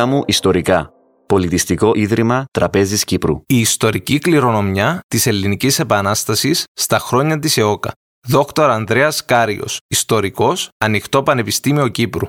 Δίπλα μου ιστορικά. Πολιτιστικό Ίδρυμα Τραπέζης Κύπρου. Η ιστορική κληρονομιά της Ελληνικής Επανάστασης στα χρόνια της ΕΟΚΑ. Δόκτωρ Ανδρέας Κάριος, ιστορικός, Ανοιχτό Πανεπιστήμιο Κύπρου.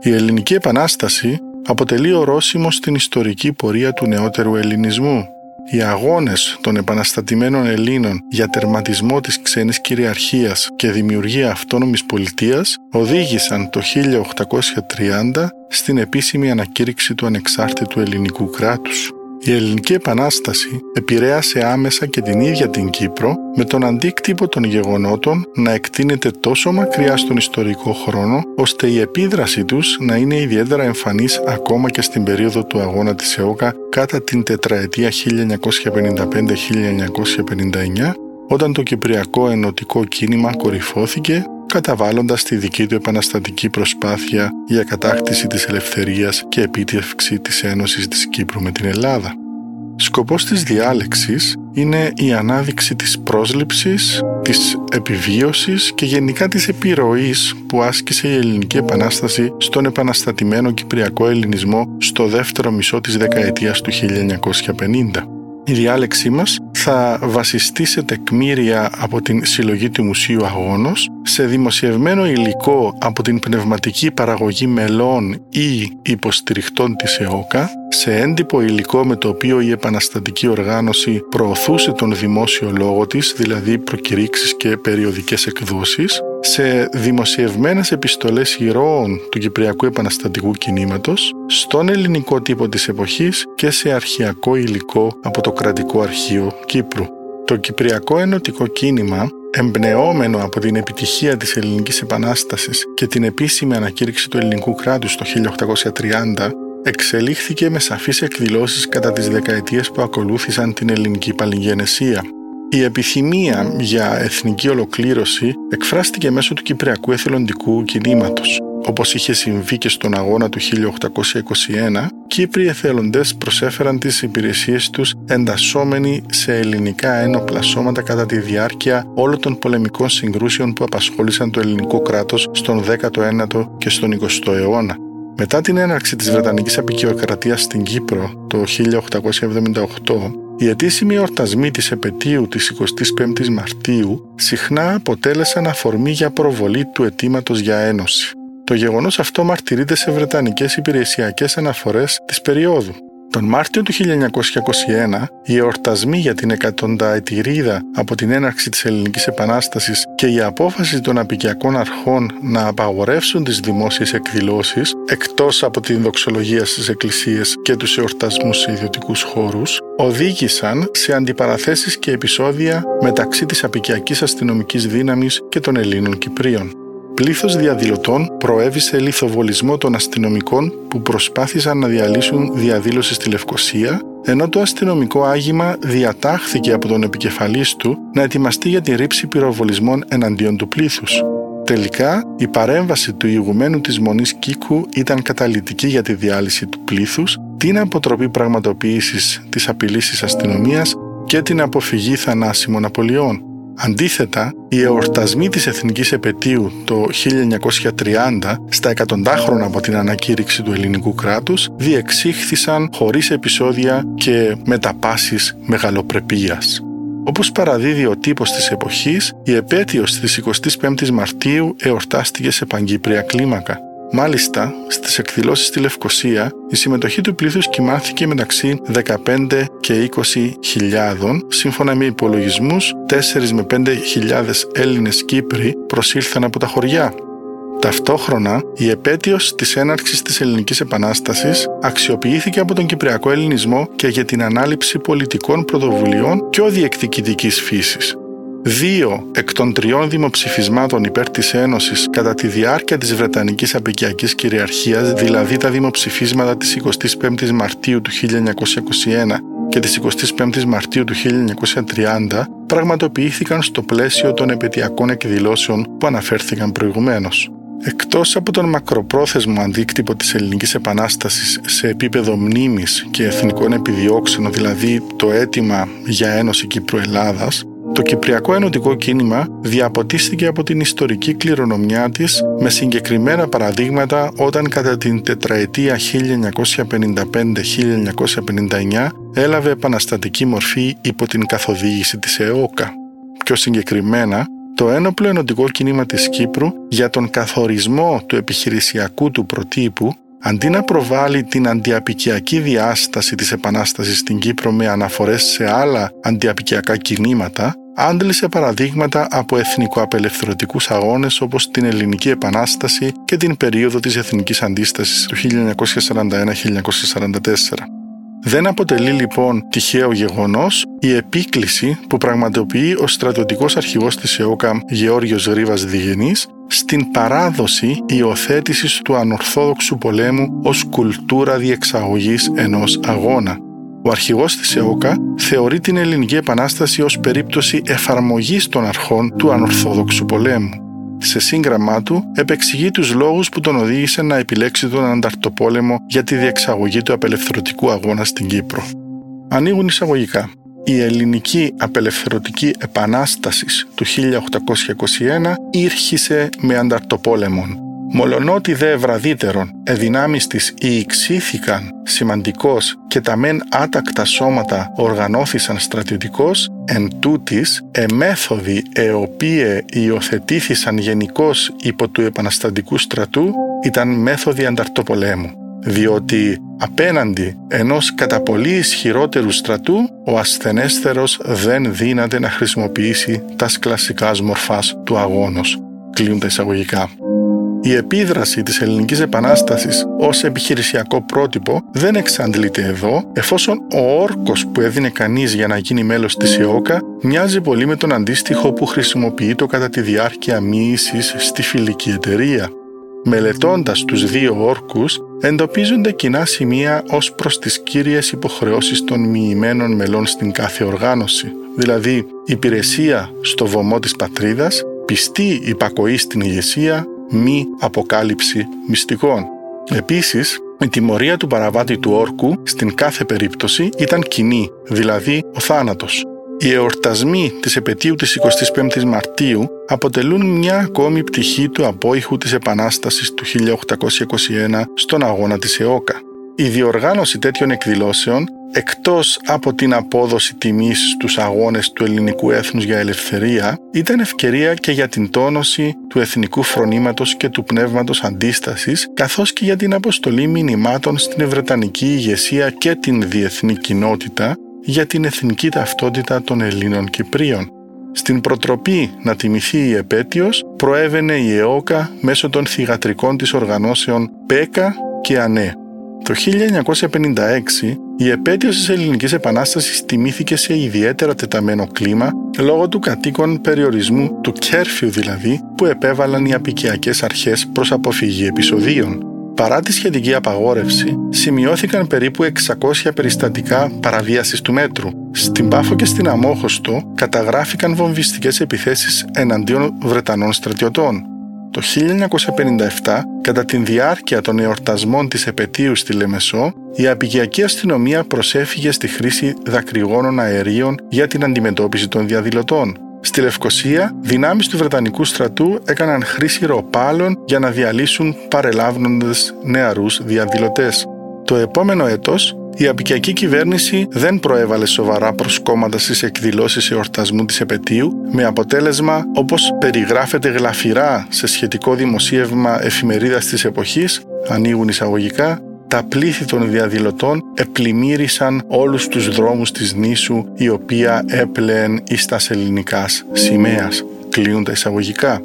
Η Ελληνική Επανάσταση αποτελεί ορόσημο στην ιστορική πορεία του νεότερου ελληνισμού. Οι αγώνες των επαναστατημένων Ελλήνων για τερματισμό της ξένης κυριαρχίας και δημιουργία αυτόνομης πολιτείας οδήγησαν το 1830 στην επίσημη ανακήρυξη του ανεξάρτητου ελληνικού κράτους. Η Ελληνική Επανάσταση επηρέασε άμεσα και την ίδια την Κύπρο με τον αντίκτυπο των γεγονότων να εκτείνεται τόσο μακριά στον ιστορικό χρόνο ώστε η επίδραση τους να είναι ιδιαίτερα εμφανής ακόμα και στην περίοδο του αγώνα της ΕΟΚΑ κατά την τετραετία 1955-1959 όταν το Κυπριακό Ενωτικό Κίνημα κορυφώθηκε καταβάλλοντας τη δική του επαναστατική προσπάθεια για κατάκτηση της ελευθερίας και επίτευξη της Ένωσης της Κύπρου με την Ελλάδα. Σκοπός της διάλεξης είναι η ανάδειξη της πρόσληψης, της επιβίωσης και γενικά της επιρροής που άσκησε η Ελληνική Επανάσταση στον επαναστατημένο Κυπριακό Ελληνισμό στο δεύτερο μισό της δεκαετίας του 1950. Η διάλεξή μας θα βασιστεί σε τεκμήρια από την συλλογή του Μουσείου Αγώνος, σε δημοσιευμένο υλικό από την πνευματική παραγωγή μελών ή υποστηριχτών της ΕΟΚΑ, σε έντυπο υλικό με το οποίο η επαναστατική οργάνωση προωθούσε τον δημόσιο λόγο της, δηλαδή προκηρύξεις και περιοδικές εκδόσεις, σε δημοσιευμένες επιστολές ηρώων του Κυπριακού Επαναστατικού Κινήματος, στον ελληνικό τύπο της εποχής και σε αρχιακό υλικό από το Κρατικό Αρχείο Κύπρου. Το Κυπριακό Ενωτικό Κίνημα, εμπνεόμενο από την επιτυχία της Ελληνικής Επανάστασης και την επίσημη ανακήρυξη του ελληνικού κράτους το 1830, εξελίχθηκε με σαφείς εκδηλώσεις κατά τις δεκαετίες που ακολούθησαν την ελληνική παλιγενεσία. Η επιθυμία για εθνική ολοκλήρωση εκφράστηκε μέσω του Κυπριακού Εθελοντικού Κινήματος. Όπως είχε συμβεί και στον αγώνα του 1821, Κύπροι εθελοντές προσέφεραν τις υπηρεσίες τους εντασσόμενοι σε ελληνικά ένοπλα σώματα κατά τη διάρκεια όλων των πολεμικών συγκρούσεων που απασχόλησαν το ελληνικό κράτος στον 19ο και στον 20ο αιώνα. Μετά την έναρξη της Βρετανικής Απικιοκρατίας στην Κύπρο το 1878, οι ετήσιμοι εορτασμοί της επαιτίου της 25ης Μαρτίου συχνά αποτέλεσαν αφορμή για προβολή του αιτήματος για ένωση. Το γεγονός αυτό μαρτυρείται σε βρετανικές υπηρεσιακές αναφορές της περίοδου. Τον Μάρτιο του 1921, οι εορτασμοί για την εκατονταετηρίδα από την έναρξη της Ελληνικής Επανάστασης και η απόφαση των απικιακών αρχών να απαγορεύσουν τις δημόσιες εκδηλώσεις εκτός από την δοξολογία στις εκκλησίες και τους εορτασμούς σε ιδιωτικούς χώρους, οδήγησαν σε αντιπαραθέσεις και επεισόδια μεταξύ της απικιακής αστυνομικής δύναμης και των Ελλήνων Κυπρίων πλήθος διαδηλωτών προέβησε λιθοβολισμό των αστυνομικών που προσπάθησαν να διαλύσουν διαδήλωση στη Λευκοσία, ενώ το αστυνομικό άγημα διατάχθηκε από τον επικεφαλής του να ετοιμαστεί για τη ρήψη πυροβολισμών εναντίον του πλήθους. Τελικά, η παρέμβαση του ηγουμένου της Μονής Κίκου ήταν καταλητική για τη διάλυση του πλήθους, την αποτροπή πραγματοποίησης της απειλής της αστυνομίας και την αποφυγή θανάσιμων απολειών. Αντίθετα, οι εορτασμοί της Εθνικής Επαιτίου το 1930 στα εκατοντάχρονα από την ανακήρυξη του ελληνικού κράτους διεξήχθησαν χωρίς επεισόδια και μεταπάσεις μεγαλοπρεπίας. Όπως παραδίδει ο τύπος της εποχής, η επέτειος της 25ης Μαρτίου εορτάστηκε σε παγκύπρια κλίμακα. Μάλιστα, στις εκδηλώσεις στη Λευκοσία, η συμμετοχή του πλήθους κοιμάθηκε μεταξύ 15 και 20 χιλιάδων, σύμφωνα με υπολογισμούς 4 με 5 χιλιάδες Έλληνες Κύπροι προσήλθαν από τα χωριά. Ταυτόχρονα, η επέτειος της έναρξης της Ελληνικής Επανάστασης αξιοποιήθηκε από τον Κυπριακό Ελληνισμό και για την ανάληψη πολιτικών πρωτοβουλειών και διεκδικητικής φύσης. Δύο εκ των τριών δημοψηφισμάτων υπέρ της Ένωσης κατά τη διάρκεια της Βρετανικής Απικιακής Κυριαρχίας, δηλαδή τα δημοψηφίσματα της 25ης Μαρτίου του 1921 και της 25ης Μαρτίου του 1930, πραγματοποιήθηκαν στο πλαίσιο των επαιτειακών εκδηλώσεων που αναφέρθηκαν προηγουμένως. Εκτός από τον μακροπρόθεσμο αντίκτυπο της Ελληνικής Επανάστασης σε επίπεδο μνήμης και εθνικών επιδιώξεων, δηλαδή το αίτημα για Ένωση Κύπρου-Ελλάδας, Το Κυπριακό Ενωτικό Κίνημα διαποτίστηκε από την ιστορική κληρονομιά της με συγκεκριμένα παραδείγματα όταν κατά την τετραετία 1955-1959 έλαβε επαναστατική μορφή υπό την καθοδήγηση της ΕΟΚΑ. Πιο συγκεκριμένα, το ένοπλο ενωτικό κίνημα της Κύπρου για τον καθορισμό του επιχειρησιακού του προτύπου αντί να προβάλλει την αντιαπικιακή διάσταση της Επανάστασης στην Κύπρο με αναφορές σε άλλα αντιαπικιακά κινήματα, άντλησε παραδείγματα από εθνικοαπελευθερωτικούς αγώνες όπως την Ελληνική Επανάσταση και την περίοδο της Εθνικής Αντίστασης του 1941-1944. Δεν αποτελεί λοιπόν τυχαίο γεγονός η επίκληση που πραγματοποιεί ο στρατιωτικός αρχηγός της ΕΟΚΑ Γεώργιος Γρίβας Διγενής στην παράδοση υιοθέτησης του ανορθόδοξου πολέμου ως κουλτούρα διεξαγωγής ενός αγώνα. Ο αρχηγός της ΕΟΚΑ θεωρεί την Ελληνική Επανάσταση ως περίπτωση εφαρμογής των αρχών του ανορθόδοξου πολέμου. Σε σύγγραμμά του επεξηγεί τους λόγους που τον οδήγησε να επιλέξει τον ανταρτοπόλεμο για τη διεξαγωγή του απελευθερωτικού αγώνα στην Κύπρο. Ανοίγουν εισαγωγικά η ελληνική απελευθερωτική επανάστασης του 1821 ήρχισε με ανταρτοπόλεμον. Μολονότι δε βραδύτερον εδυνάμεις της ηξήθηκαν σημαντικός και τα μεν άτακτα σώματα οργανώθησαν στρατιωτικός, εν τούτης εμέθοδοι εοπίε υιοθετήθησαν γενικώς υπό του επαναστατικού στρατού ήταν μέθοδοι ανταρτοπολέμου διότι απέναντι ενός κατά πολύ ισχυρότερου στρατού ο ασθενέστερος δεν δύναται να χρησιμοποιήσει τα κλασικά μορφάς του αγώνος. Κλείνουν τα εισαγωγικά. Η επίδραση της ελληνικής επανάστασης ως επιχειρησιακό πρότυπο δεν εξαντλείται εδώ, εφόσον ο όρκος που έδινε κανείς για να γίνει μέλος της ΙΟΚΑ μοιάζει πολύ με τον αντίστοιχο που χρησιμοποιείται κατά τη διάρκεια μοίησης στη φιλική εταιρεία. Μελετώντας τους δύο όρκους, εντοπίζονται κοινά σημεία ως προς τις κύριες υποχρεώσεις των μοιημένων μελών στην κάθε οργάνωση, δηλαδή υπηρεσία στο βωμό της πατρίδας, πιστή υπακοή στην ηγεσία, μη αποκάλυψη μυστικών. Επίσης, η τιμωρία του παραβάτη του όρκου στην κάθε περίπτωση ήταν κοινή, δηλαδή ο θάνατος. Οι εορτασμοί της επαιτίου της 25ης Μαρτίου αποτελούν μια ακόμη πτυχή του απόϊχου της Επανάστασης του 1821 στον αγώνα της ΕΟΚΑ. Η διοργάνωση τέτοιων εκδηλώσεων, εκτός από την απόδοση τιμής στους αγώνες του ελληνικού έθνους για ελευθερία, ήταν ευκαιρία και για την τόνωση του εθνικού φρονήματος και του πνεύματος αντίστασης, καθώς και για την αποστολή μηνυμάτων στην Ευρετανική ηγεσία και την διεθνή κοινότητα, για την εθνική ταυτότητα των Ελλήνων Κυπρίων. Στην προτροπή να τιμηθεί η επέτειος προέβαινε η ΕΟΚΑ μέσω των θυγατρικών της οργανώσεων ΠΕΚΑ και ΑΝΕ. Το 1956 η επέτειος της Ελληνικής Επανάστασης τιμήθηκε σε ιδιαίτερα τεταμένο κλίμα λόγω του κατοίκων περιορισμού, του κέρφιου δηλαδή, που επέβαλαν οι απικιακές αρχές προς αποφυγή επεισοδίων. Παρά τη σχετική απαγόρευση, σημειώθηκαν περίπου 600 περιστατικά παραβίασης του μέτρου. Στην Πάφο και στην Αμόχωστο καταγράφηκαν βομβιστικές επιθέσεις εναντίον Βρετανών στρατιωτών. Το 1957, κατά την διάρκεια των εορτασμών της επαιτίου στη Λεμεσό, η απικιακή αστυνομία προσέφυγε στη χρήση δακρυγόνων αερίων για την αντιμετώπιση των διαδηλωτών. Στη Λευκοσία, δυνάμεις του Βρετανικού στρατού έκαναν χρήση ροπάλων για να διαλύσουν παρελάβνοντες νεαρούς διαδηλωτές. Το επόμενο έτος, η απικιακή κυβέρνηση δεν προέβαλε σοβαρά προσκόμματα στις εκδηλώσεις εορτασμού της επαιτίου, με αποτέλεσμα, όπως περιγράφεται γλαφυρά σε σχετικό δημοσίευμα εφημερίδας της εποχής, ανοίγουν εισαγωγικά, τα πλήθη των διαδηλωτών επλημμύρισαν όλους τους δρόμους της νήσου η οποία έπλεεν εις τας ελληνικάς σημαίας. Κλείνουν τα εισαγωγικά.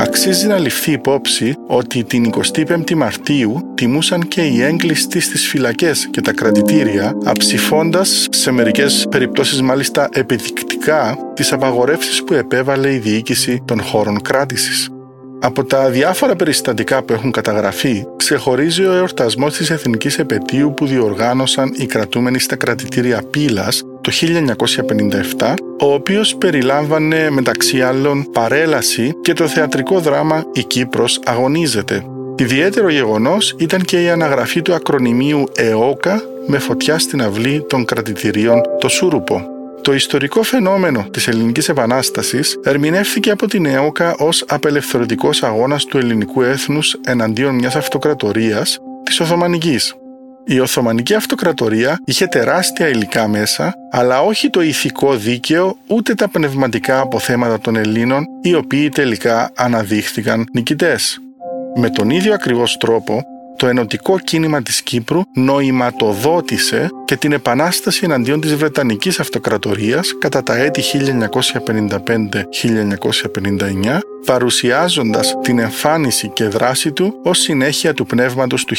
Αξίζει να ληφθεί υπόψη ότι την 25η Μαρτίου τιμούσαν και οι έγκλειστοι στις φυλακές και τα κρατητήρια, αψηφώντας σε μερικές περιπτώσεις μάλιστα επιδεικτικά τις απαγορεύσεις που επέβαλε η διοίκηση των χώρων κράτησης. Από τα διάφορα περιστατικά που έχουν καταγραφεί, ξεχωρίζει ο εορτασμός της Εθνικής Επαιτίου που διοργάνωσαν οι κρατούμενοι στα κρατητήρια Πύλας το 1957, ο οποίος περιλάμβανε μεταξύ άλλων παρέλαση και το θεατρικό δράμα «Η Κύπρος αγωνίζεται». Ιδιαίτερο γεγονός ήταν και η αναγραφή του ακρονιμίου ΕΟΚΑ με φωτιά στην αυλή των κρατητηρίων το Σούρουπο. Το ιστορικό φαινόμενο της Ελληνικής Επανάστασης ερμηνεύθηκε από την ΕΟΚΑ ως απελευθερωτικός αγώνας του ελληνικού έθνους εναντίον μιας αυτοκρατορίας, της Οθωμανικής. Η Οθωμανική Αυτοκρατορία είχε τεράστια υλικά μέσα, αλλά όχι το ηθικό δίκαιο ούτε τα πνευματικά αποθέματα των Ελλήνων, οι οποίοι τελικά αναδείχθηκαν νικητές. Με τον ίδιο ακριβώς τρόπο, το ενωτικό κίνημα της Κύπρου νοηματοδότησε και την επανάσταση εναντίον της Βρετανικής Αυτοκρατορίας κατά τα έτη 1955-1959 παρουσιάζοντας την εμφάνιση και δράση του ως συνέχεια του πνεύματος του 1821.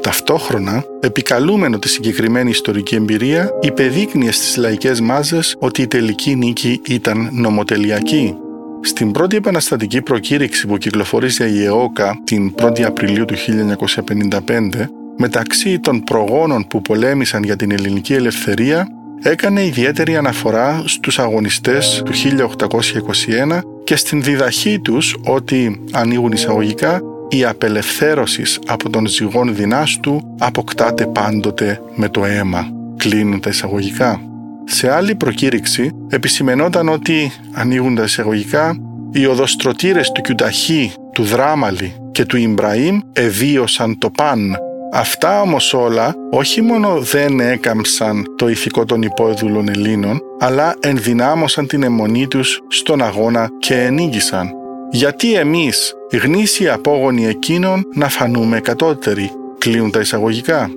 Ταυτόχρονα, επικαλούμενο τη συγκεκριμένη ιστορική εμπειρία, υπεδείκνυε στις λαϊκές μάζες ότι η τελική νίκη ήταν νομοτελειακή στην πρώτη επαναστατική προκήρυξη που κυκλοφόρησε η ΕΟΚΑ την 1η Απριλίου του 1955, μεταξύ των προγόνων που πολέμησαν για την ελληνική ελευθερία, έκανε ιδιαίτερη αναφορά στους αγωνιστές του 1821 και στην διδαχή τους ότι, ανοίγουν εισαγωγικά, η απελευθέρωση από τον ζυγόν δυνάστου αποκτάται πάντοτε με το αίμα. Κλείνουν τα εισαγωγικά. Σε άλλη προκήρυξη επισημενόταν ότι, ανοίγουν τα εισαγωγικά, οι οδοστρωτήρες του Κιουταχή, του Δράμαλη και του Ιμπραήμ εβίωσαν το παν. Αυτά όμως όλα όχι μόνο δεν έκαμψαν το ηθικό των υπόδουλων Ελλήνων, αλλά ενδυνάμωσαν την αιμονή τους στον αγώνα και ενήγησαν. Γιατί εμείς, γνήσιοι απόγονοι εκείνων, να φανούμε κατώτεροι, κλείνουν τα εισαγωγικά.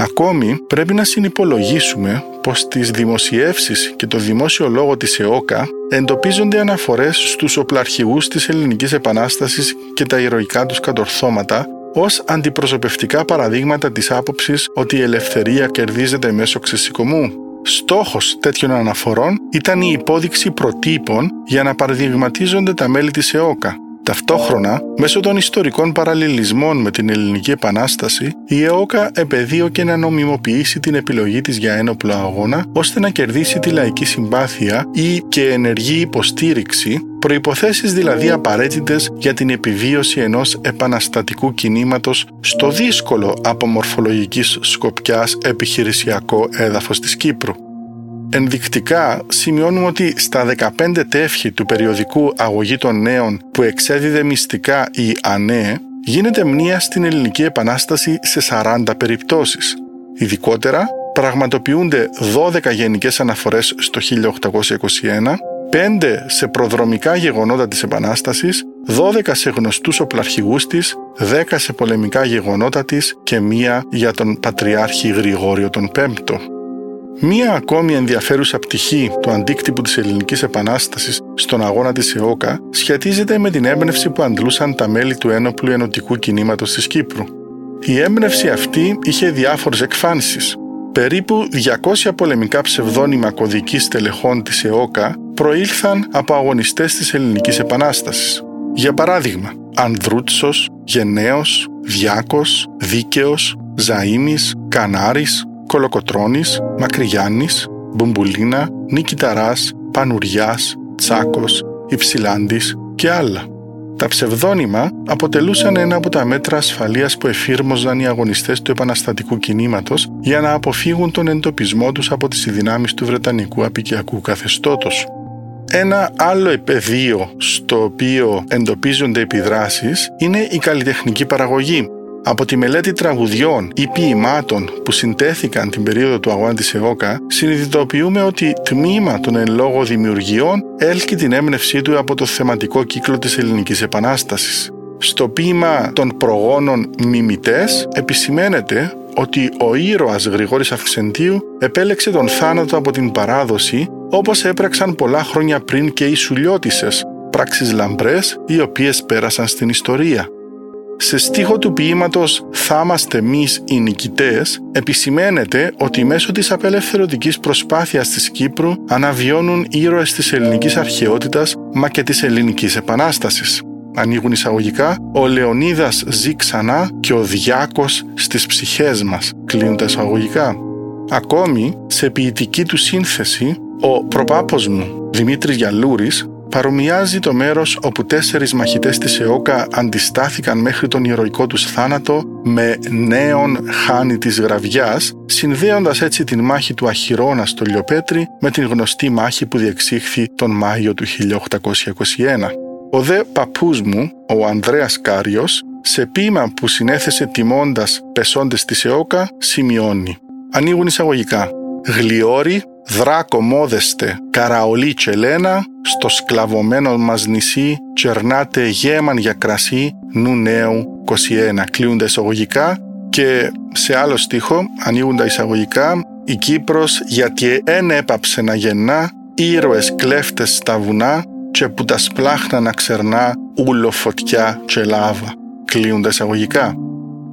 Ακόμη πρέπει να συνυπολογίσουμε πως στις δημοσιεύσεις και το δημόσιο λόγο της ΕΟΚΑ εντοπίζονται αναφορές στους οπλαρχηγούς της Ελληνικής Επανάστασης και τα ηρωικά τους κατορθώματα ως αντιπροσωπευτικά παραδείγματα της άποψης ότι η ελευθερία κερδίζεται μέσω ξεσηκωμού. Στόχος τέτοιων αναφορών ήταν η υπόδειξη προτύπων για να παραδειγματίζονται τα μέλη της ΕΟΚΑ, Ταυτόχρονα, μέσω των ιστορικών παραλληλισμών με την Ελληνική Επανάσταση, η ΕΟΚΑ επεδίωκε να νομιμοποιήσει την επιλογή της για ένοπλο αγώνα, ώστε να κερδίσει τη λαϊκή συμπάθεια ή και ενεργή υποστήριξη, προϋποθέσεις δηλαδή απαραίτητες για την επιβίωση ενός επαναστατικού κινήματος στο δύσκολο από μορφολογικής σκοπιάς επιχειρησιακό έδαφος της Κύπρου. Ενδεικτικά σημειώνουμε ότι στα 15 τεύχη του περιοδικού Αγωγή των Νέων που εξέδιδε μυστικά η ΑΝΕ γίνεται μνήα στην Ελληνική Επανάσταση σε 40 περιπτώσεις. Ειδικότερα πραγματοποιούνται 12 γενικές αναφορές στο 1821, 5 σε προδρομικά γεγονότα της Επανάστασης, 12 σε γνωστούς οπλαρχηγούς της, 10 σε πολεμικά γεγονότα της και μία για τον Πατριάρχη Γρηγόριο τον Πέμπτο. Μία ακόμη ενδιαφέρουσα πτυχή του αντίκτυπου της ελληνικής επανάστασης στον αγώνα της ΕΟΚΑ σχετίζεται με την έμπνευση που αντλούσαν τα μέλη του ένοπλου ενωτικού κινήματος της Κύπρου. Η έμπνευση αυτή είχε διάφορες εκφάνσεις. Περίπου 200 πολεμικά ψευδόνυμα κωδικής τελεχών της ΕΟΚΑ προήλθαν από αγωνιστές της ελληνικής επανάστασης. Για παράδειγμα, Ανδρούτσος, Γενναίος, Διάκος, Δίκαιος, Ζαΐμις, Κανάρης, Κολοκοτρώνης, Μακρυγιάννης, Μπουμπουλίνα, Νίκη Ταράς, Πανουριάς, Τσάκος, Υψηλάντης και άλλα. Τα ψευδόνυμα αποτελούσαν ένα από τα μέτρα ασφαλείας που εφήρμοζαν οι αγωνιστές του επαναστατικού κινήματος για να αποφύγουν τον εντοπισμό τους από τις δυνάμεις του Βρετανικού απικιακού καθεστώτος. Ένα άλλο επαιδείο στο οποίο εντοπίζονται επιδράσεις είναι η καλλιτεχνική παραγωγή από τη μελέτη τραγουδιών ή ποιημάτων που συντέθηκαν την περίοδο του αγώνα της ΕΟΚΑ, συνειδητοποιούμε ότι τμήμα των εν λόγω δημιουργιών έλκει την έμπνευσή του από το θεματικό κύκλο της Ελληνικής Επανάστασης. Στο ποίημα των προγόνων μιμητές επισημαίνεται ότι ο ήρωας Γρηγόρης Αυξεντίου επέλεξε τον θάνατο από την παράδοση όπως έπραξαν πολλά χρόνια πριν και οι Σουλιώτισσες, πράξεις λαμπρές οι οποίες πέρασαν στην ιστορία. Σε στίχο του ποίηματος «Θα είμαστε εμείς οι νικητές» επισημαίνεται ότι μέσω της απελευθερωτικής προσπάθειας της Κύπρου αναβιώνουν ήρωες της ελληνικής αρχαιότητας μα και της ελληνικής επανάστασης. Ανοίγουν εισαγωγικά «Ο Λεωνίδας ζει ξανά και ο Διάκος στις ψυχές μας» κλείνουν τα εισαγωγικά. Ακόμη, σε ποιητική του σύνθεση, ο προπάπος μου, Δημήτρης Γιαλούρης, παρομοιάζει το μέρος όπου τέσσερις μαχητές της ΕΟΚΑ αντιστάθηκαν μέχρι τον ηρωικό τους θάνατο με νέον χάνη της γραβιάς, συνδέοντας έτσι την μάχη του Αχυρώνα στο Λιοπέτρι με την γνωστή μάχη που διεξήχθη τον Μάιο του 1821. Ο δε παππούς μου, ο Ανδρέας Κάριος, σε ποίημα που συνέθεσε τιμώντας πεσόντες της ΕΟΚΑ, σημειώνει. Ανοίγουν εισαγωγικά. Γλιόρι, δράκο μόδεστε, καραολί τσελένα, στο σκλαβωμένο μας νησί, τσερνάτε γέμαν για κρασί, νου νέου 21. Κλείουν τα εισαγωγικά και σε άλλο στίχο ανοίγουν τα εισαγωγικά η Κύπρος γιατί εν έπαψε να γεννά ήρωες κλέφτες στα βουνά και που τα σπλάχνα να ξερνά ούλο φωτιά και λάβα. Κλείουν τα εισαγωγικά.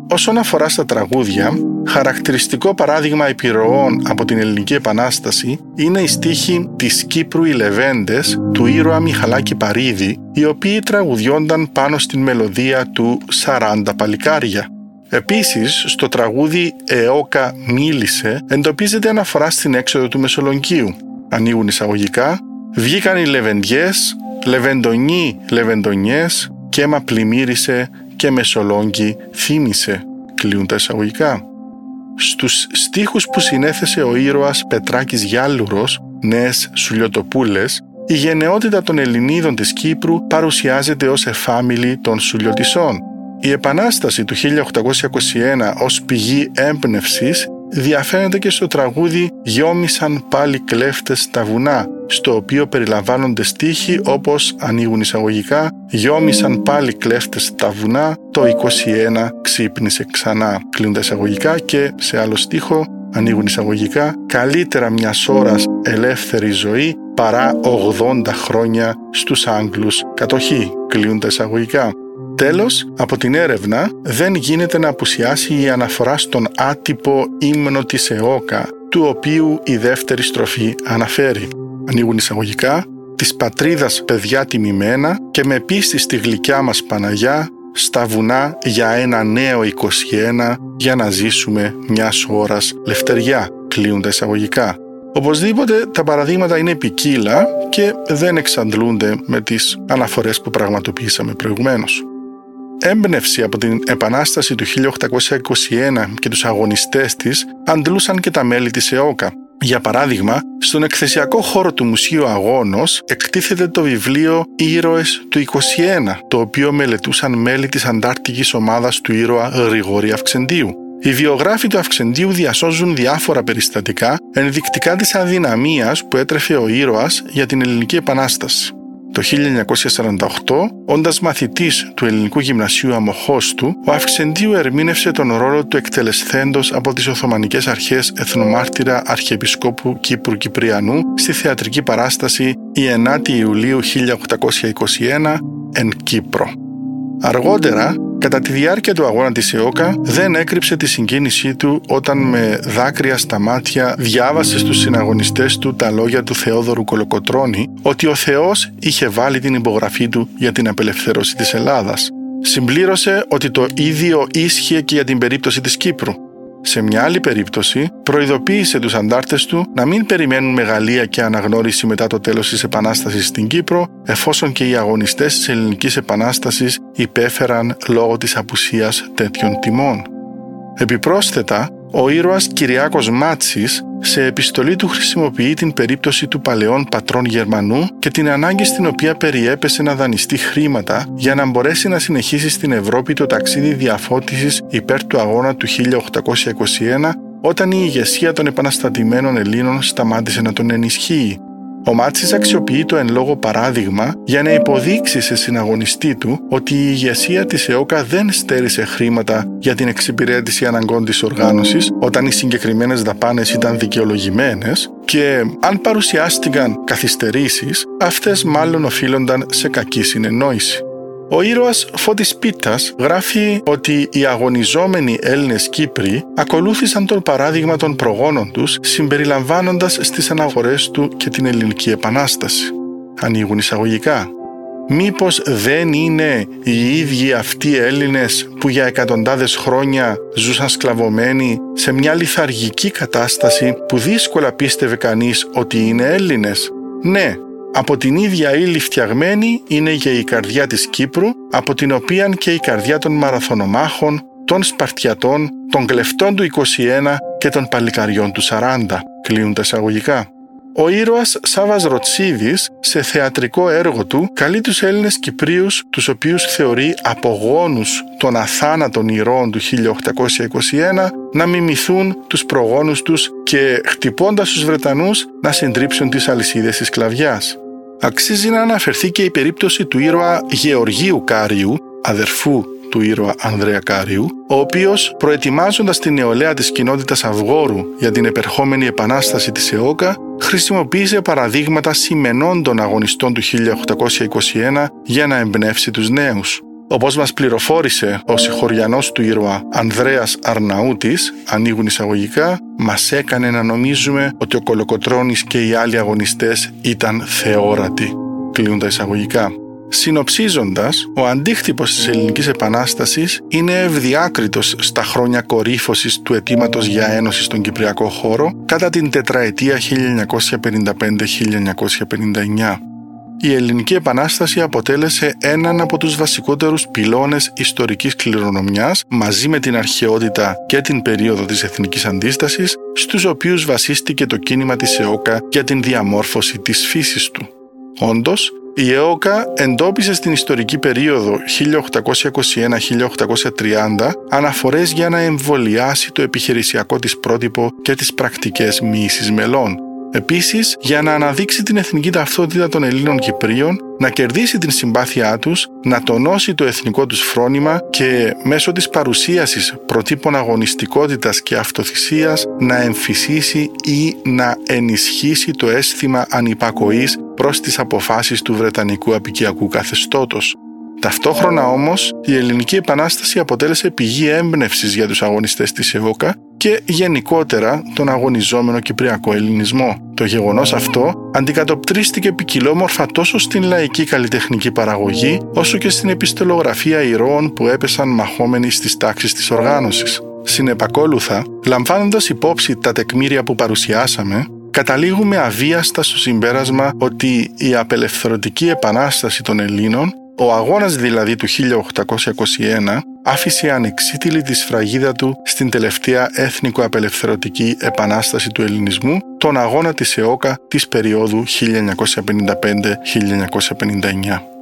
Όσον αφορά στα τραγούδια, χαρακτηριστικό παράδειγμα επιρροών από την Ελληνική Επανάσταση είναι η στίχη της Κύπρου οι Λεβέντες του ήρωα Μιχαλάκη Παρίδη, οι οποίοι τραγουδιόνταν πάνω στην μελωδία του «Σαράντα παλικάρια». Επίσης, στο τραγούδι «Εόκα μίλησε» εντοπίζεται αναφορά στην έξοδο του Μεσολογγίου. Ανοίγουν εισαγωγικά «Βγήκαν οι Λεβεντιές, Λεβεντονοί, Λεβεντονιές, και μα πλημμύρισε και Μεσολόγγι θύμισε, κλείουν τα εισαγωγικά. Στους στίχους που συνέθεσε ο ήρωας Πετράκης Γιάλουρος, νέες Σουλιοτοπούλες, η γενναιότητα των Ελληνίδων της Κύπρου παρουσιάζεται ως εφάμιλη των Σουλιωτισών. Η Επανάσταση του 1821 ως πηγή έμπνευσης διαφαίνεται και στο τραγούδι «Γιόμισαν πάλι κλέφτες στα βουνά», στο οποίο περιλαμβάνονται στίχοι όπως ανοίγουν εισαγωγικά «Γιόμισαν πάλι κλέφτες στα βουνά, το 21 ξύπνησε ξανά». Κλείνουν εισαγωγικά και σε άλλο στίχο ανοίγουν εισαγωγικά «Καλύτερα μιας ώρας ελεύθερη ζωή παρά 80 χρόνια στους Άγγλους κατοχή». Κλείνουν τα εισαγωγικά. Τέλος, από την έρευνα δεν γίνεται να απουσιάσει η αναφορά στον άτυπο ύμνο της ΕΟΚΑ, του οποίου η δεύτερη στροφή αναφέρει. Ανοίγουν εισαγωγικά, της πατρίδας παιδιά τιμημένα και με πίστη στη γλυκιά μας Παναγιά, στα βουνά για ένα νέο 21 για να ζήσουμε μιας ώρας λευτεριά, κλείουν τα εισαγωγικά. Οπωσδήποτε τα παραδείγματα είναι ποικίλα και δεν εξαντλούνται με τις αναφορές που πραγματοποιήσαμε προηγουμένως έμπνευση από την Επανάσταση του 1821 και τους αγωνιστές της αντλούσαν και τα μέλη της ΕΟΚΑ. Για παράδειγμα, στον εκθεσιακό χώρο του Μουσείου Αγώνος εκτίθεται το βιβλίο «Ήρωες του 21», το οποίο μελετούσαν μέλη της αντάρτικης ομάδας του ήρωα Γρηγόρη Αυξεντίου. Οι βιογράφοι του Αυξεντίου διασώζουν διάφορα περιστατικά ενδεικτικά της αδυναμίας που έτρεφε ο ήρωας για την Ελληνική Επανάσταση. Το 1948, όντας μαθητής του Ελληνικού Γυμνασίου Αμοχώστου, ο Αυξεντίου ερμήνευσε τον ρόλο του εκτελεσθέντος από τις Οθωμανικές Αρχές Εθνομάρτυρα Αρχιεπισκόπου Κύπρου Κυπριανού στη θεατρική παράσταση η 9η Ιουλίου 1821 εν Κύπρο. Αργότερα, Κατά τη διάρκεια του αγώνα της ΕΟΚΑ δεν έκρυψε τη συγκίνησή του όταν με δάκρυα στα μάτια διάβασε στους συναγωνιστές του τα λόγια του Θεόδωρου Κολοκοτρώνη ότι ο Θεός είχε βάλει την υπογραφή του για την απελευθέρωση της Ελλάδας. Συμπλήρωσε ότι το ίδιο ίσχυε και για την περίπτωση της Κύπρου. Σε μια άλλη περίπτωση, προειδοποίησε τους αντάρτες του να μην περιμένουν μεγαλεία και αναγνώριση μετά το τέλος της Επανάστασης στην Κύπρο, εφόσον και οι αγωνιστές της Ελληνικής Επανάστασης υπέφεραν λόγω της απουσίας τέτοιων τιμών. Επιπρόσθετα, ο ήρωας Κυριάκος Μάτσης σε επιστολή του χρησιμοποιεί την περίπτωση του παλαιών πατρών Γερμανού και την ανάγκη στην οποία περιέπεσε να δανειστεί χρήματα για να μπορέσει να συνεχίσει στην Ευρώπη το ταξίδι διαφώτισης υπέρ του αγώνα του 1821 όταν η ηγεσία των επαναστατημένων Ελλήνων σταμάτησε να τον ενισχύει ο Μάτσης αξιοποιεί το εν λόγω παράδειγμα για να υποδείξει σε συναγωνιστή του ότι η ηγεσία της ΕΟΚΑ δεν στέρισε χρήματα για την εξυπηρέτηση αναγκών της οργάνωσης όταν οι συγκεκριμένες δαπάνες ήταν δικαιολογημένες και αν παρουσιάστηκαν καθυστερήσεις, αυτές μάλλον οφείλονταν σε κακή συνεννόηση. Ο ήρωας Φώτης Πίτας γράφει ότι οι αγωνιζόμενοι Έλληνες Κύπροι ακολούθησαν τον παράδειγμα των προγόνων τους συμπεριλαμβάνοντας στις αναγορές του και την Ελληνική Επανάσταση. Ανοίγουν εισαγωγικά. Μήπως δεν είναι οι ίδιοι αυτοί οι Έλληνες που για εκατοντάδες χρόνια ζούσαν σκλαβωμένοι σε μια λιθαργική κατάσταση που δύσκολα πίστευε κανείς ότι είναι Έλληνες; Ναι, Από την ίδια ύλη φτιαγμένη είναι και η καρδιά της Κύπρου, από την οποία και η καρδιά των μαραθωνομάχων, των Σπαρτιατών, των κλεφτών του 21 και των παλικαριών του 40. Κλείνουν τα εισαγωγικά. Ο ήρωας Σάβας Ροτσίδης σε θεατρικό έργο του καλεί τους Έλληνες Κυπρίους τους οποίους θεωρεί απογόνους των αθάνατων ηρώων του 1821 να μιμηθούν τους προγόνους τους και χτυπώντας τους Βρετανούς να συντρίψουν τις αλυσίδες της σκλαβιάς. Αξίζει να αναφερθεί και η περίπτωση του ήρωα Γεωργίου Κάριου, αδερφού του ήρωα Ανδρέα Κάριου, ο οποίος προετοιμάζοντας την νεολαία της κοινότητας Αυγόρου για την επερχόμενη επανάσταση της ΕΟΚΑ, χρησιμοποίησε παραδείγματα σημαινόντων αγωνιστών του 1821 για να εμπνεύσει τους νέους. Όπως μας πληροφόρησε ο συγχωριανός του ήρωα Ανδρέας Αρναούτης, ανοίγουν εισαγωγικά, μας έκανε να νομίζουμε ότι ο Κολοκοτρώνης και οι άλλοι αγωνιστές ήταν θεόρατοι. Κλείνουν τα εισαγωγικά. Συνοψίζοντας, ο αντίκτυπος της ελληνικής επανάστασης είναι ευδιάκριτος στα χρόνια κορύφωσης του αιτήματος για ένωση στον Κυπριακό χώρο κατά την τετραετία 1955-1959. Η Ελληνική Επανάσταση αποτέλεσε έναν από τους βασικότερους πυλώνες ιστορικής κληρονομιάς μαζί με την αρχαιότητα και την περίοδο της Εθνικής Αντίστασης στους οποίους βασίστηκε το κίνημα της ΕΟΚΑ για την διαμόρφωση της φύσης του. Όντως, η ΕΟΚΑ εντόπισε στην ιστορική περίοδο 1821-1830 αναφορές για να εμβολιάσει το επιχειρησιακό της πρότυπο και τις πρακτικές μοίησης μελών, Επίσης, για να αναδείξει την εθνική ταυτότητα των Ελλήνων Κυπρίων, να κερδίσει την συμπάθειά τους, να τονώσει το εθνικό τους φρόνημα και μέσω της παρουσίασης προτύπων αγωνιστικότητας και αυτοθυσίας να εμφυσίσει ή να ενισχύσει το αίσθημα ανυπακοής προς τις αποφάσεις του Βρετανικού απικιακού καθεστώτος. Ταυτόχρονα όμως, η Ελληνική Επανάσταση αποτέλεσε πηγή έμπνευσης για τους αγωνιστές της ΕΟΚΑ και γενικότερα τον αγωνιζόμενο κυπριακό ελληνισμό. Το γεγονός αυτό αντικατοπτρίστηκε ποικιλόμορφα τόσο στην λαϊκή καλλιτεχνική παραγωγή όσο και στην επιστολογραφία ηρώων που έπεσαν μαχόμενοι στις τάξεις της οργάνωσης. Συνεπακόλουθα, λαμβάνοντας υπόψη τα τεκμήρια που παρουσιάσαμε, καταλήγουμε αβίαστα στο συμπέρασμα ότι η απελευθερωτική επανάσταση των Ελλήνων ο αγώνας δηλαδή του 1821 άφησε ανεξίτηλη τη σφραγίδα του στην τελευταία έθνικο-απελευθερωτική επανάσταση του ελληνισμού, τον αγώνα της ΕΟΚΑ της περίοδου 1955-1959.